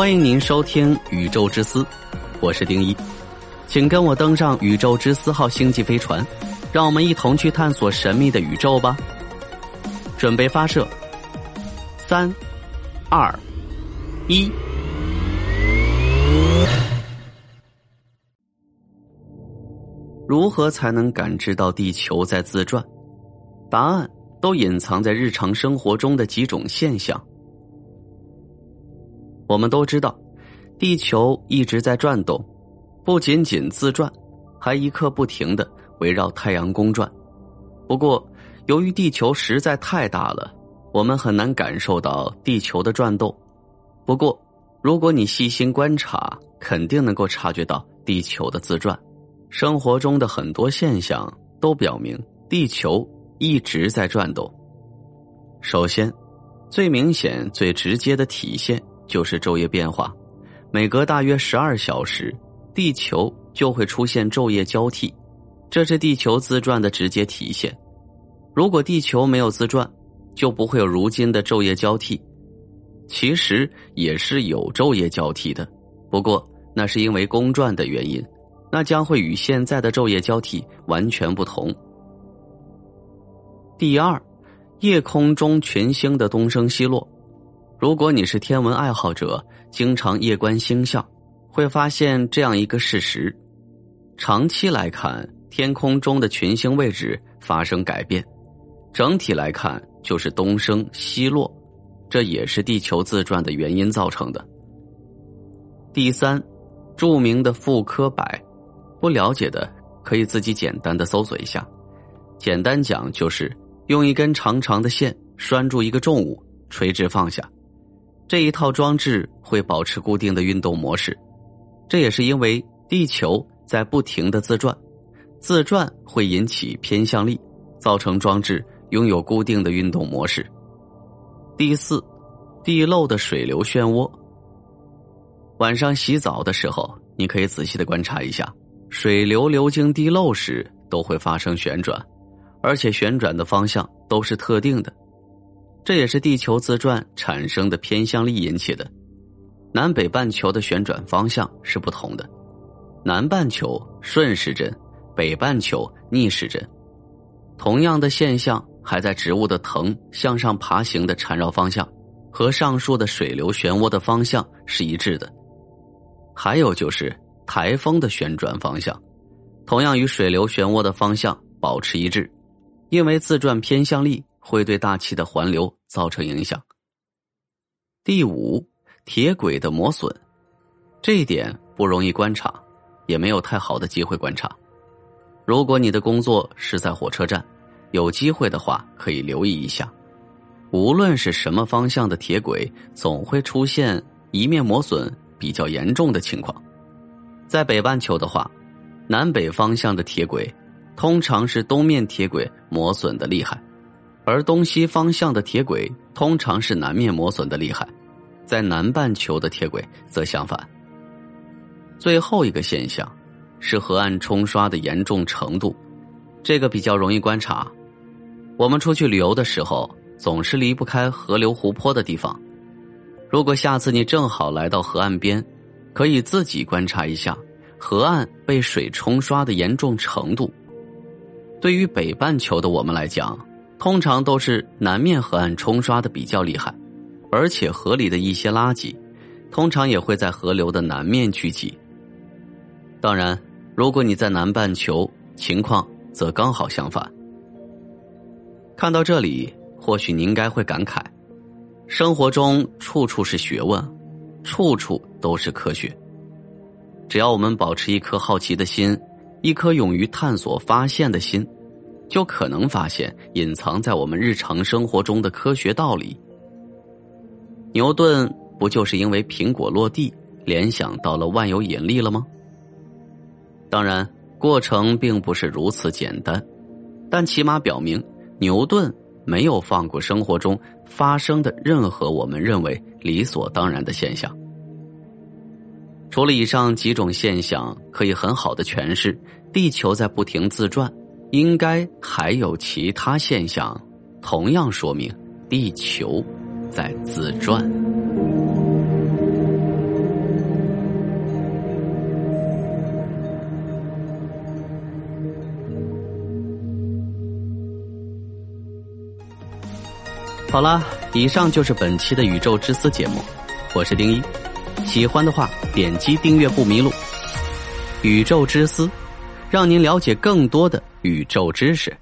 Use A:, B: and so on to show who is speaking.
A: 欢迎您收听《宇宙之思》，我是丁一，请跟我登上宇宙之思号星际飞船，让我们一同去探索神秘的宇宙吧。准备发射，三、二、一。如何才能感知到地球在自转？答案都隐藏在日常生活中的几种现象。我们都知道，地球一直在转动，不仅仅自转，还一刻不停的围绕太阳公转。不过，由于地球实在太大了，我们很难感受到地球的转动。不过，如果你细心观察，肯定能够察觉到地球的自转。生活中的很多现象都表明，地球一直在转动。首先，最明显、最直接的体现。就是昼夜变化，每隔大约十二小时，地球就会出现昼夜交替，这是地球自转的直接体现。如果地球没有自转，就不会有如今的昼夜交替。其实也是有昼夜交替的，不过那是因为公转的原因，那将会与现在的昼夜交替完全不同。第二，夜空中群星的东升西落。如果你是天文爱好者，经常夜观星象，会发现这样一个事实：长期来看，天空中的群星位置发生改变，整体来看就是东升西落，这也是地球自转的原因造成的。第三，著名的复科摆，不了解的可以自己简单的搜索一下。简单讲就是用一根长长的线拴住一个重物，垂直放下。这一套装置会保持固定的运动模式，这也是因为地球在不停的自转，自转会引起偏向力，造成装置拥有固定的运动模式。第四，地漏的水流漩涡。晚上洗澡的时候，你可以仔细的观察一下，水流流经地漏时都会发生旋转，而且旋转的方向都是特定的。这也是地球自转产生的偏向力引起的。南北半球的旋转方向是不同的，南半球顺时针，北半球逆时针。同样的现象还在植物的藤向上爬行的缠绕方向，和上述的水流漩涡的方向是一致的。还有就是台风的旋转方向，同样与水流漩涡的方向保持一致，因为自转偏向力。会对大气的环流造成影响。第五，铁轨的磨损，这一点不容易观察，也没有太好的机会观察。如果你的工作是在火车站，有机会的话可以留意一下。无论是什么方向的铁轨，总会出现一面磨损比较严重的情况。在北半球的话，南北方向的铁轨，通常是东面铁轨磨损的厉害。而东西方向的铁轨通常是南面磨损的厉害，在南半球的铁轨则相反。最后一个现象是河岸冲刷的严重程度，这个比较容易观察。我们出去旅游的时候，总是离不开河流、湖泊的地方。如果下次你正好来到河岸边，可以自己观察一下河岸被水冲刷的严重程度。对于北半球的我们来讲，通常都是南面河岸冲刷的比较厉害，而且河里的一些垃圾，通常也会在河流的南面聚集。当然，如果你在南半球，情况则刚好相反。看到这里，或许你应该会感慨：生活中处处是学问，处处都是科学。只要我们保持一颗好奇的心，一颗勇于探索发现的心。就可能发现隐藏在我们日常生活中的科学道理。牛顿不就是因为苹果落地联想到了万有引力了吗？当然，过程并不是如此简单，但起码表明牛顿没有放过生活中发生的任何我们认为理所当然的现象。除了以上几种现象可以很好的诠释地球在不停自转。应该还有其他现象同样说明地球在自转。好了以上就是本期的宇宙之思节目我是丁一。喜欢的话点击订阅不迷路。宇宙之思让您了解更多的宇宙知识。